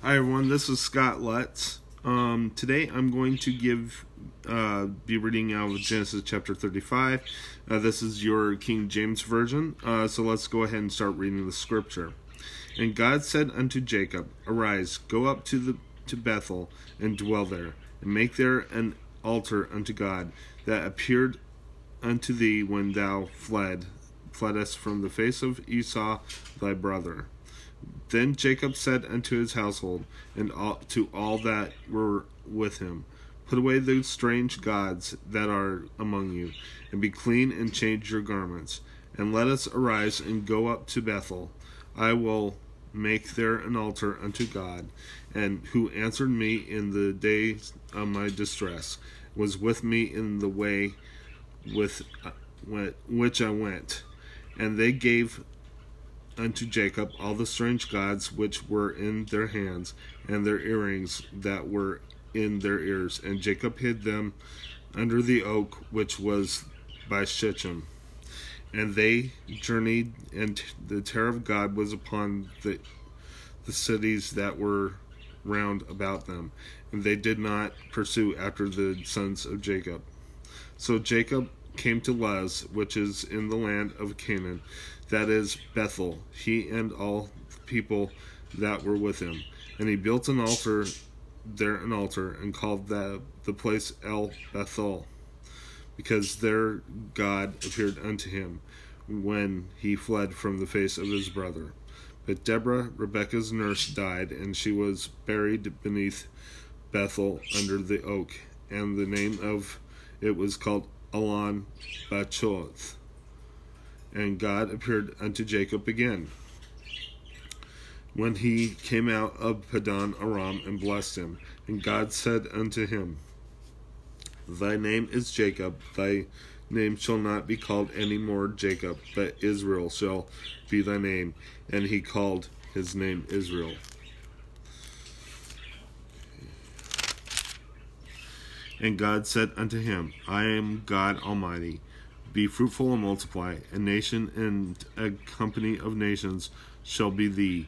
Hi everyone, this is Scott Lutz. Um, today I'm going to give, uh, be reading out of Genesis chapter 35. Uh, this is your King James Version, uh, so let's go ahead and start reading the scripture. And God said unto Jacob, Arise, go up to the to Bethel and dwell there, and make there an altar unto God that appeared unto thee when thou fled, fleddest from the face of Esau thy brother. Then Jacob said unto his household and all, to all that were with him, Put away those strange gods that are among you, and be clean and change your garments. And let us arise and go up to Bethel. I will make there an altar unto God, and who answered me in the day of my distress, was with me in the way with uh, which I went. And they gave unto Jacob all the strange gods which were in their hands, and their earrings that were in their ears. And Jacob hid them under the oak which was by Shechem. And they journeyed, and the terror of God was upon the, the cities that were round about them. And they did not pursue after the sons of Jacob. So Jacob came to Luz, which is in the land of Canaan, that is Bethel, he and all the people that were with him. And he built an altar there, an altar, and called the, the place El Bethel, because there God appeared unto him when he fled from the face of his brother. But Deborah, Rebekah's nurse, died, and she was buried beneath Bethel under the oak, and the name of it was called Allon Bachuth. And God appeared unto Jacob again when he came out of Padan Aram and blessed him. And God said unto him, Thy name is Jacob, thy name shall not be called any more Jacob, but Israel shall be thy name. And he called his name Israel. And God said unto him, I am God Almighty. Be fruitful and multiply. A nation and a company of nations shall be thee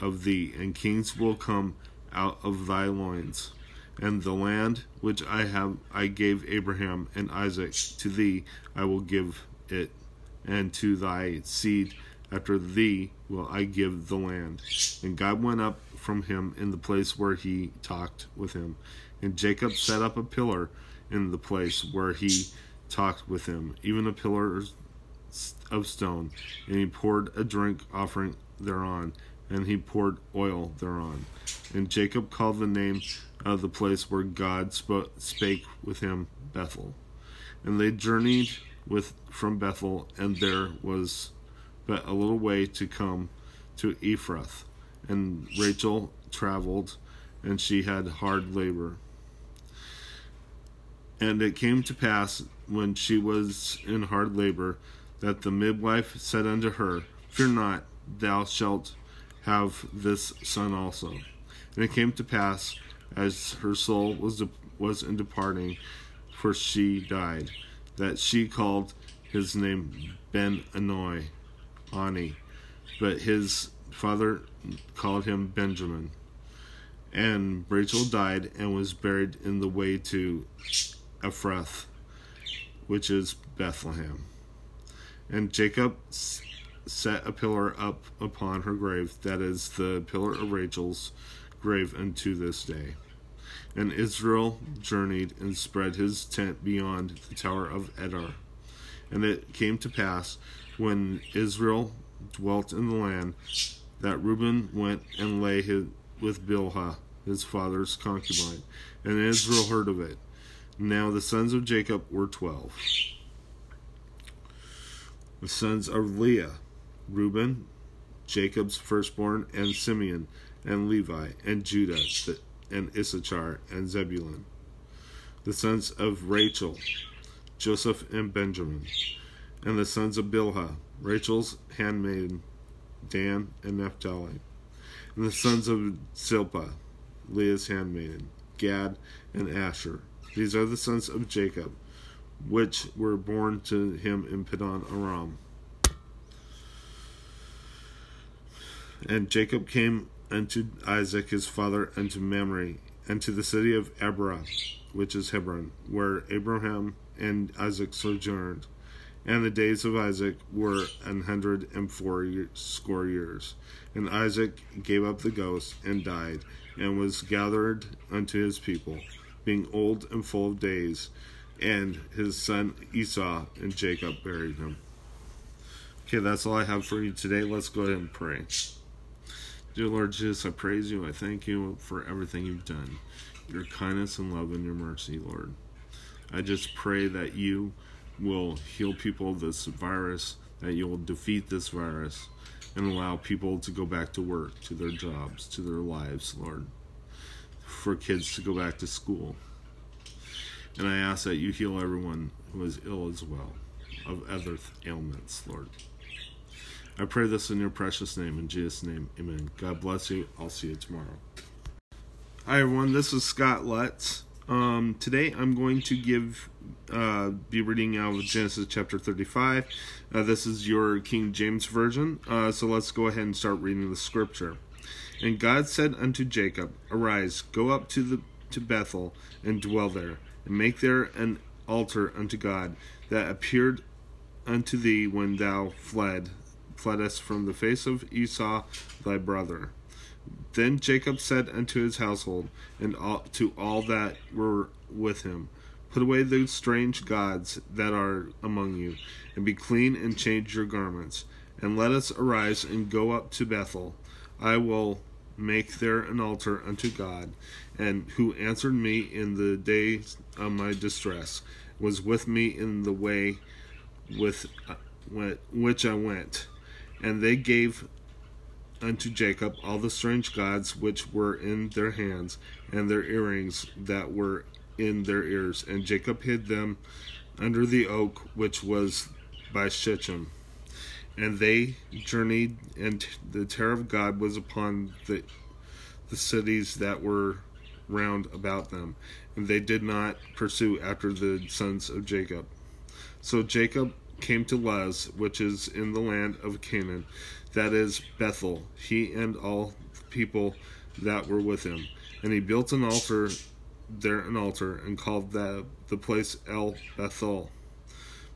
of thee, and kings will come out of thy loins. And the land which I have I gave Abraham and Isaac to thee I will give it, and to thy seed after thee will I give the land. And God went up from him in the place where he talked with him. And Jacob set up a pillar in the place where he talked with him, even the pillars of stone. And he poured a drink offering thereon, and he poured oil thereon. And Jacob called the name of the place where God spake with him Bethel. And they journeyed with from Bethel, and there was but a little way to come to Ephrath. And Rachel traveled, and she had hard labor. And it came to pass, when she was in hard labor, that the midwife said unto her, Fear not, thou shalt have this son also. And it came to pass, as her soul was de- was in departing, for she died, that she called his name Ben Anoi, Ani, but his father called him Benjamin. And Rachel died and was buried in the way to Ephrath, which is Bethlehem. And Jacob set a pillar up upon her grave, that is the pillar of Rachel's grave unto this day. And Israel journeyed and spread his tent beyond the tower of Edar. And it came to pass, when Israel dwelt in the land, that Reuben went and lay his, with Bilhah, his father's concubine. And Israel heard of it. Now the sons of Jacob were twelve. The sons of Leah Reuben, Jacob's firstborn, and Simeon, and Levi, and Judah, and Issachar, and Zebulun. The sons of Rachel, Joseph and Benjamin. And the sons of Bilhah, Rachel's handmaiden, Dan and Naphtali. And the sons of Zilpah, Leah's handmaiden, Gad and Asher. These are the sons of Jacob, which were born to him in Padan Aram. And Jacob came unto Isaac his father unto Mamre, and to the city of Abrah, which is Hebron, where Abraham and Isaac sojourned. And the days of Isaac were an hundred and four score years. And Isaac gave up the ghost and died, and was gathered unto his people, being old and full of days. And his son Esau and Jacob buried him. Okay, that's all I have for you today. Let's go ahead and pray. Dear Lord Jesus, I praise you. I thank you for everything you've done, your kindness and love and your mercy, Lord. I just pray that you will heal people of this virus, that you will defeat this virus, and allow people to go back to work, to their jobs, to their lives, Lord. For kids to go back to school. And I ask that you heal everyone who is ill as well of other ailments, Lord. I pray this in your precious name. In Jesus' name, amen. God bless you. I'll see you tomorrow. Hi, everyone. This is Scott Lutz. Um, today I'm going to give, uh, be reading out of Genesis chapter 35. Uh, this is your King James Version. Uh, so let's go ahead and start reading the scripture. And God said unto Jacob, Arise, go up to the to Bethel and dwell there, and make there an altar unto God that appeared unto thee when thou fled fleddest from the face of Esau thy brother. Then Jacob said unto his household and all, to all that were with him, Put away those strange gods that are among you, and be clean and change your garments, and let us arise and go up to Bethel. I will make there an altar unto God, and who answered me in the day of my distress, was with me in the way with which I went. And they gave unto Jacob all the strange gods which were in their hands, and their earrings that were in their ears. And Jacob hid them under the oak which was by Shechem. And they journeyed, and the terror of God was upon the, the cities that were round about them. And they did not pursue after the sons of Jacob. So Jacob came to Luz, which is in the land of Canaan, that is Bethel, he and all the people that were with him. And he built an altar there, an altar, and called the, the place El Bethel,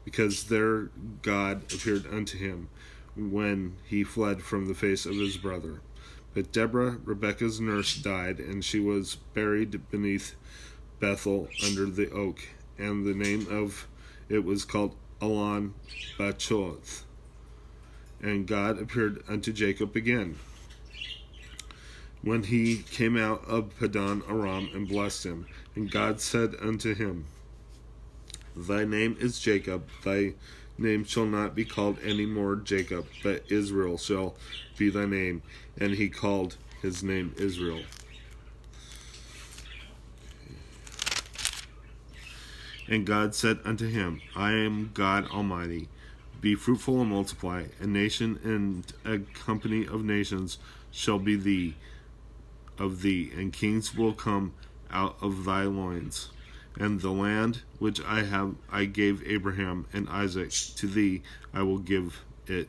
because there God appeared unto him when he fled from the face of his brother. But Deborah, Rebekah's nurse, died, and she was buried beneath Bethel under the oak, and the name of it was called Allon Bachuth. And God appeared unto Jacob again when he came out of Padan Aram and blessed him. And God said unto him, Thy name is Jacob, thy name shall not be called any more Jacob, but Israel shall be thy name. And he called his name Israel. And God said unto him, I am God Almighty. Be fruitful and multiply. A nation and a company of nations shall be thee of thee, and kings will come out of thy loins. And the land which I have I gave Abraham and Isaac to thee I will give it,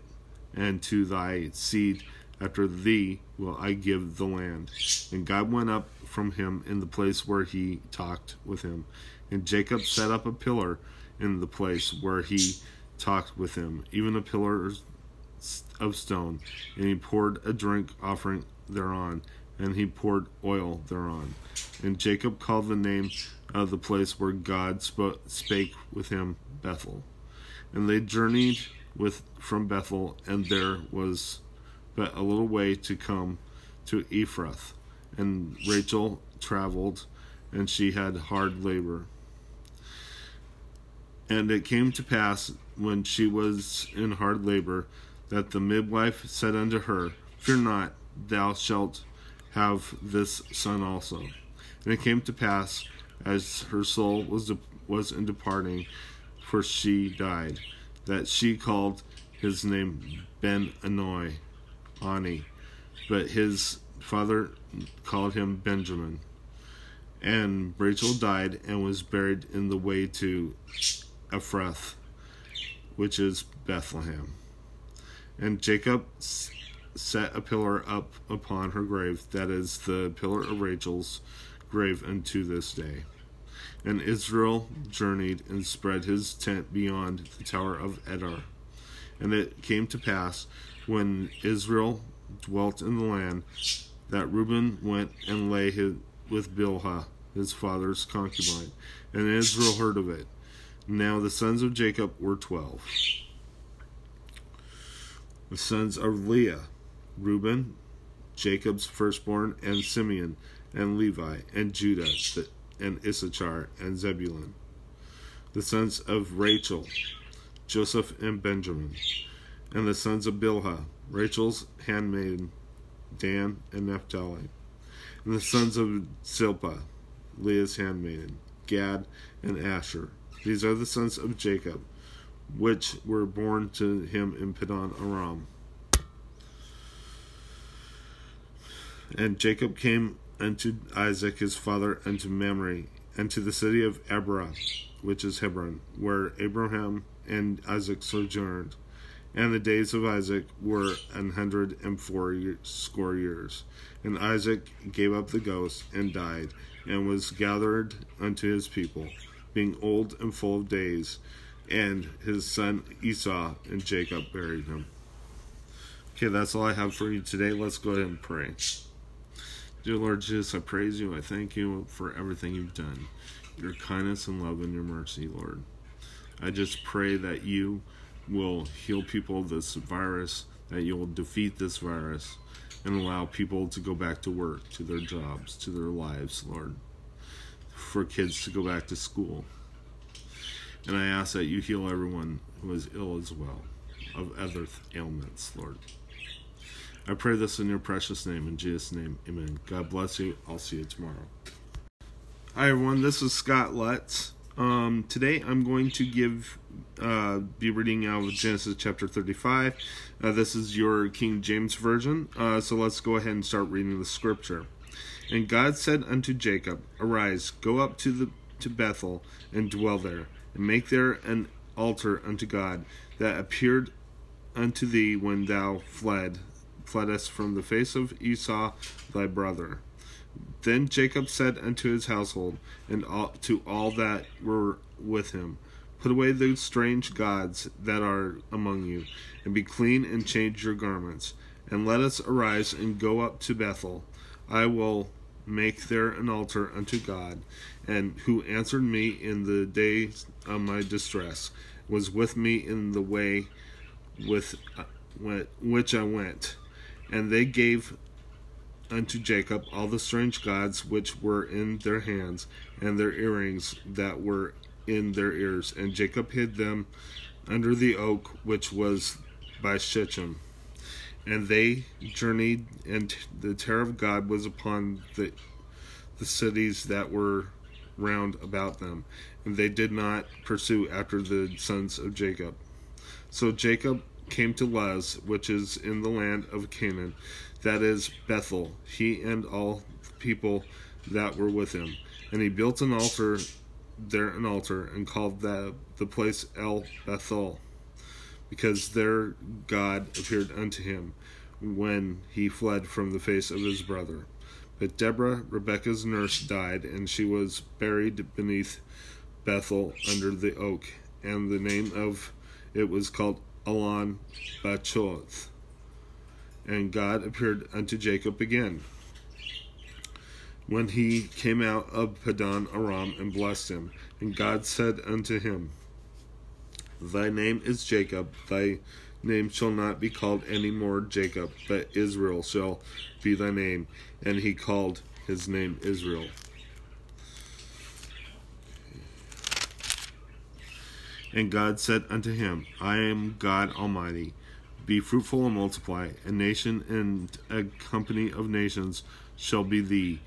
and to thy seed after thee will I give the land. And God went up from him in the place where he talked with him. And Jacob set up a pillar in the place where he talked with him, even a pillar of stone. And he poured a drink offering thereon, and he poured oil thereon. And Jacob called the name of the place where God spoke, spake with him Bethel. And they journeyed with from Bethel, and there was but a little way to come to Ephrath. And Rachel traveled, and she had hard labor. And it came to pass when she was in hard labor that the midwife said unto her, Fear not, thou shalt have this son also. And it came to pass, as her soul was de- was in departing, for she died, that she called his name Ben Anoi, Ani, but his father called him Benjamin. And Rachel died and was buried in the way to Ephrath, which is Bethlehem. And Jacob set a pillar up upon her grave, that is the pillar of Rachel's grave unto this day. And Israel journeyed and spread his tent beyond the tower of Edar. And it came to pass, when Israel dwelt in the land, that Reuben went and lay his, with Bilhah, his father's concubine, and Israel heard of it. Now the sons of Jacob were twelve. The sons of Leah, Reuben, Jacob's firstborn, and Simeon, and Levi, and Judah, and Issachar, and Zebulun. The sons of Rachel, Joseph and Benjamin. And the sons of Bilhah, Rachel's handmaiden, Dan and Naphtali. And the sons of Zilpah, Leah's handmaiden, Gad and Asher. These are the sons of Jacob, which were born to him in Padan Aram. And Jacob came unto Isaac his father unto Mamre, and to the city of Abrah, which is Hebron, where Abraham and Isaac sojourned. And the days of Isaac were an hundred and four score years. And Isaac gave up the ghost and died, and was gathered unto his people, being old and full of days. And his son Esau and Jacob buried him. Okay, that's all I have for you today. Let's go ahead and pray. Dear Lord Jesus, I praise you. I thank you for everything you've done, your kindness and love and your mercy, Lord. I just pray that you will heal people of this virus, that you will defeat this virus, and allow people to go back to work, to their jobs, to their lives, Lord. For kids to go back to school. And I ask that you heal everyone who is ill as well, of other ailments, Lord. I pray this in your precious name. In Jesus' name, amen. God bless you. I'll see you tomorrow. Hi, everyone. This is Scott Lutz. Um, today I'm going to give, uh, be reading out of Genesis chapter 35. Uh, this is your King James Version. Uh, so let's go ahead and start reading the scripture. And God said unto Jacob, Arise, go up to the to Bethel and dwell there, and make there an altar unto God that appeared unto thee when thou fled fleddest from the face of Esau thy brother. Then Jacob said unto his household and all, to all that were with him, Put away those strange gods that are among you, and be clean and change your garments, and let us arise and go up to Bethel. I will make there an altar unto God, and who answered me in the day of my distress, was with me in the way with uh, which I went and they gave unto Jacob all the strange gods which were in their hands, and their earrings that were in their ears. And Jacob hid them under the oak which was by Shechem. And they journeyed, and the terror of God was upon the, the cities that were round about them. And they did not pursue after the sons of Jacob. So Jacob came to Luz, which is in the land of Canaan, that is Bethel, he and all the people that were with him. And he built an altar there, an altar, and called that the place El Bethel, because there God appeared unto him when he fled from the face of his brother. But Deborah, Rebekah's nurse, died, and she was buried beneath Bethel under the oak, and the name of it was called Allon Bachuth. And God appeared unto Jacob again when he came out of Padan Aram and blessed him. And God said unto him, Thy name is Jacob, thy name shall not be called any more Jacob, but Israel shall be thy name. And he called his name Israel. And God said unto him, I am God Almighty. Be fruitful and multiply. A nation and a company of nations shall be thee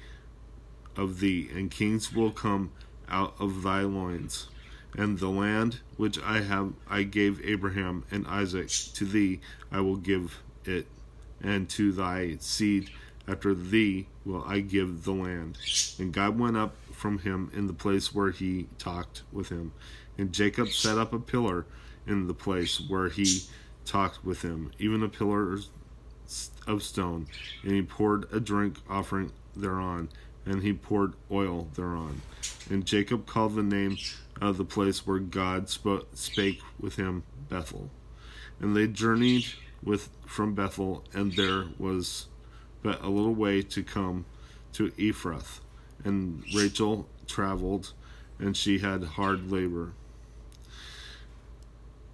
of thee, and kings will come out of thy loins. And the land which I have I gave Abraham and Isaac to thee I will give it, and to thy seed after thee will I give the land. And God went up from him in the place where he talked with him. And Jacob set up a pillar in the place where he talked with him, even a pillar of stone, and he poured a drink offering thereon, and he poured oil thereon. And Jacob called the name of the place where God spake with him Bethel. And they journeyed with from Bethel, and there was but a little way to come to Ephrath. And Rachel traveled, and she had hard labor.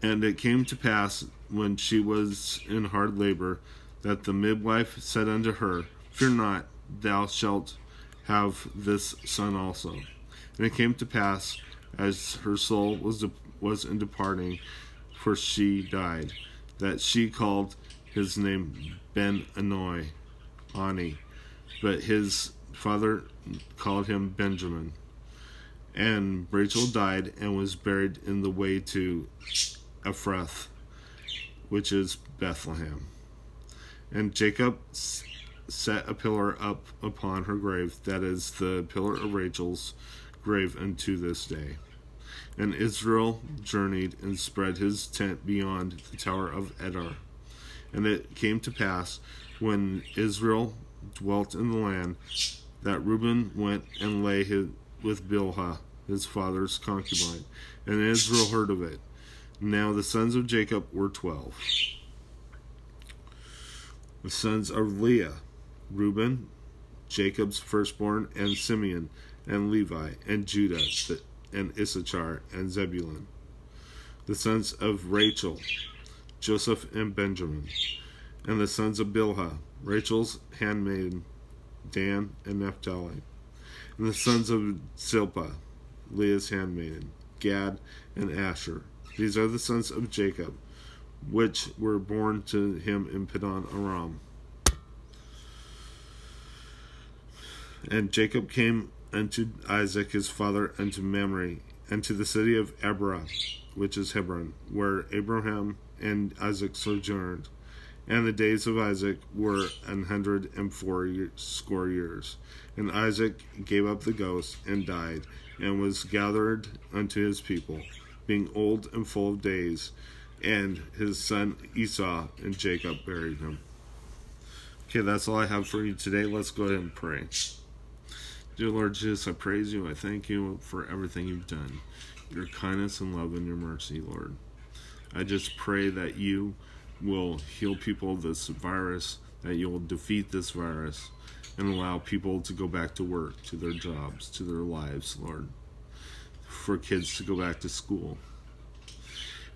And it came to pass when she was in hard labor that the midwife said unto her, Fear not, thou shalt have this son also. And it came to pass, as her soul was de- was in departing, for she died, that she called his name Ben Anoi, Ani, but his father called him Benjamin. And Rachel died and was buried in the way to Ephrath, which is Bethlehem. And Jacob set a pillar up upon her grave, that is the pillar of Rachel's grave unto this day. And Israel journeyed and spread his tent beyond the tower of Edar. And it came to pass, when Israel dwelt in the land, that Reuben went and lay his, with Bilhah, his father's concubine. And Israel heard of it. Now the sons of Jacob were twelve. The sons of Leah, Reuben, Jacob's firstborn, and Simeon, and Levi, and Judah, and Issachar, and Zebulun. The sons of Rachel, Joseph and Benjamin. And the sons of Bilhah, Rachel's handmaiden, Dan and Naphtali. And the sons of Zilpah, Leah's handmaiden, Gad and Asher. These are the sons of Jacob, which were born to him in Padan Aram. And Jacob came unto Isaac his father unto Mamre, and to the city of Abrah, which is Hebron, where Abraham and Isaac sojourned. And the days of Isaac were an hundred and four score years. And Isaac gave up the ghost and died, and was gathered unto his people, being old and full of days. And his son Esau and Jacob buried him. Okay, that's all I have for you today. Let's go ahead and pray. Dear Lord Jesus, I praise you. I thank you for everything you've done, your kindness and love and your mercy, Lord. I just pray that you will heal people of this virus, that you will defeat this virus, and allow people to go back to work, to their jobs, to their lives, Lord. For kids to go back to school.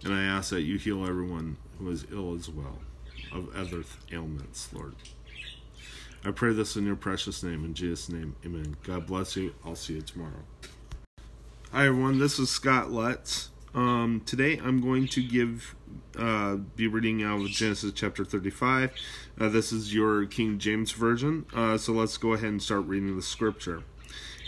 And I ask that you heal everyone who is ill as well, of other ailments, Lord. I pray this in your precious name, in Jesus' name, amen. God bless you. I'll see you tomorrow. Hi, everyone. This is Scott Lutz. Um, today I'm going to give, uh, be reading out of Genesis chapter 35. Uh, this is your King James Version. Uh, so let's go ahead and start reading the scripture.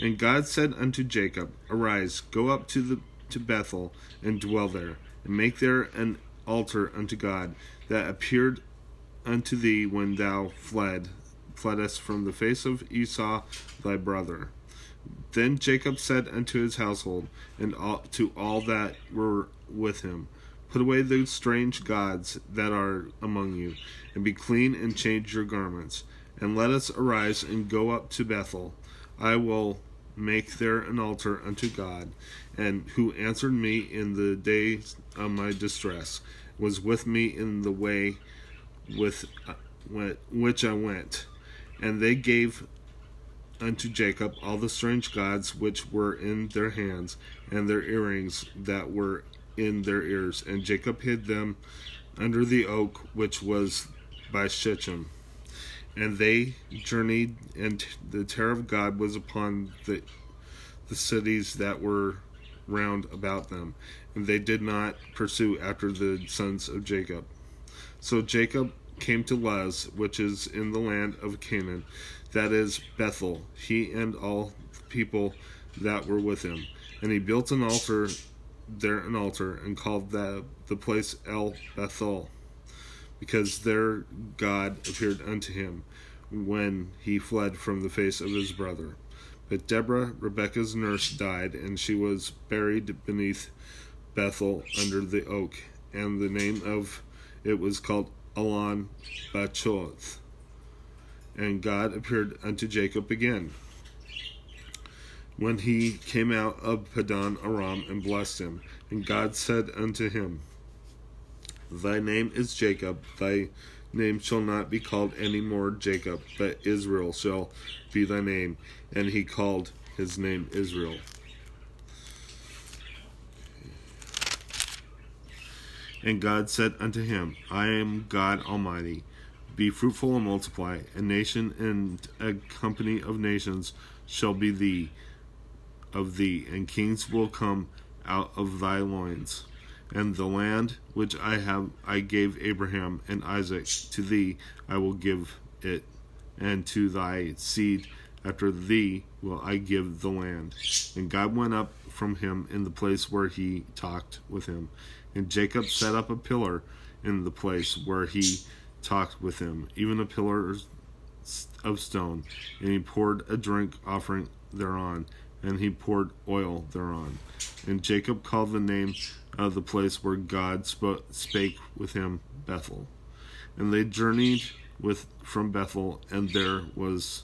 And God said unto Jacob, Arise, go up to the to Bethel and dwell there, and make there an altar unto God that appeared unto thee when thou fled fleddest from the face of Esau thy brother. Then Jacob said unto his household and all, to all that were with him, Put away those strange gods that are among you, and be clean and change your garments, and let us arise and go up to Bethel. I will make there an altar unto God, and who answered me in the day of my distress, was with me in the way with uh, which I went. And they gave unto Jacob all the strange gods which were in their hands, and their earrings that were in their ears. And Jacob hid them under the oak which was by Shechem. And they journeyed, and the terror of God was upon the, the cities that were round about them. And they did not pursue after the sons of Jacob. So Jacob came to Luz, which is in the land of Canaan, that is Bethel, he and all the people that were with him. And he built an altar there, an altar, and called the, the place El Bethel, because there God appeared unto him when he fled from the face of his brother. But Deborah, Rebekah's nurse, died, and she was buried beneath Bethel under the oak, and the name of it was called Elon Bachuth. And God appeared unto Jacob again when he came out of Padan Aram and blessed him. And God said unto him, Thy name is Jacob, thy name shall not be called any more Jacob, but Israel shall be thy name. And he called his name Israel. And God said unto him, I am God Almighty. Be fruitful and multiply. A nation and a company of nations shall be thee of thee, and kings will come out of thy loins. And the land which I have I gave Abraham and Isaac to thee I will give it, and to thy seed after thee will I give the land. And God went up from him in the place where he talked with him. And Jacob set up a pillar in the place where he talked with him, even a pillar of stone. And he poured a drink offering thereon, and he poured oil thereon. And Jacob called the name of the place where God sp- spake with him Bethel. And they journeyed with from Bethel, and there was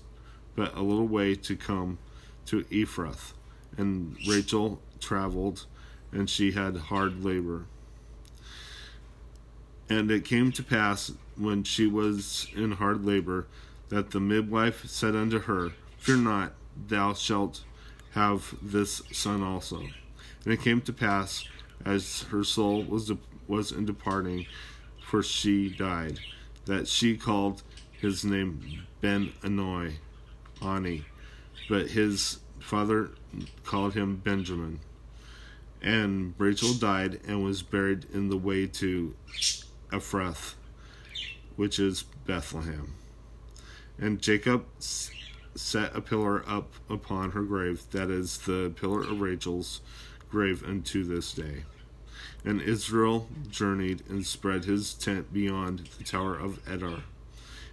but a little way to come to Ephrath. And Rachel traveled, and she had hard labor. And it came to pass when she was in hard labor that the midwife said unto her, Fear not, thou shalt have this son also. And it came to pass, as her soul was de- was in departing, for she died, that she called his name Ben Anoi, Ani, but his father called him Benjamin. And Rachel died and was buried in the way to Ephrath, which is Bethlehem. And Jacob set a pillar up upon her grave, that is the pillar of Rachel's grave unto this day. And Israel journeyed and spread his tent beyond the tower of Edar.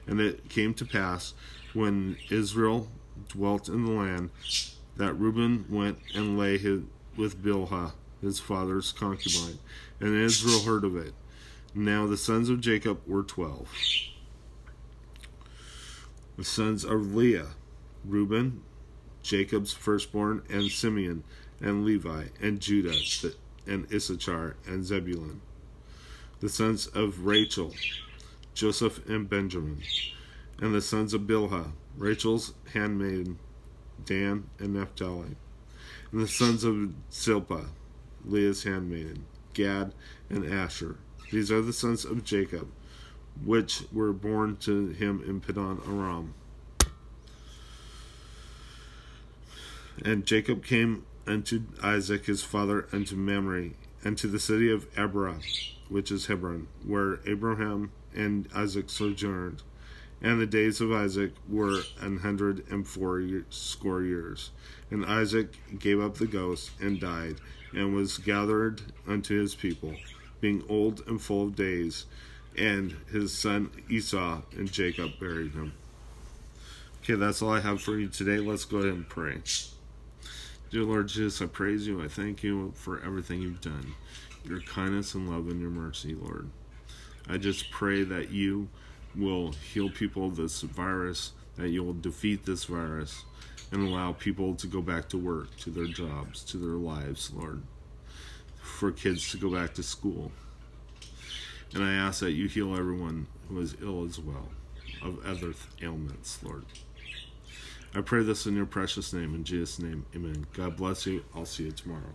And it came to pass, when Israel dwelt in the land, that Reuben went and lay with Bilhah, his father's concubine. And Israel heard of it. Now the sons of Jacob were twelve. The sons of Leah Reuben, Jacob's firstborn, and Simeon, and Levi, and Judah, and Issachar, and Zebulun. The sons of Rachel, Joseph and Benjamin. And the sons of Bilhah, Rachel's handmaiden, Dan and Naphtali. And the sons of Zilpah, Leah's handmaiden, Gad and Asher. These are the sons of Jacob, which were born to him in Padan Aram. And Jacob came unto Isaac his father unto Mamre, and to the city of Abrah, which is Hebron, where Abraham and Isaac sojourned. And the days of Isaac were an hundred and four score years. And Isaac gave up the ghost and died, and was gathered unto his people, being old and full of days. And his son Esau and Jacob buried him. Okay, that's all I have for you today. Let's go ahead and pray. Dear Lord Jesus, I praise you. I thank you for everything you've done, your kindness and love and your mercy, Lord. I just pray that you will heal people of this virus, that you will defeat this virus, and allow people to go back to work, to their jobs, to their lives, Lord. For kids to go back to school. And I ask that you heal everyone who is ill as well, of other ailments, Lord. I pray this in your precious name. In Jesus' name, amen. God bless you. I'll see you tomorrow.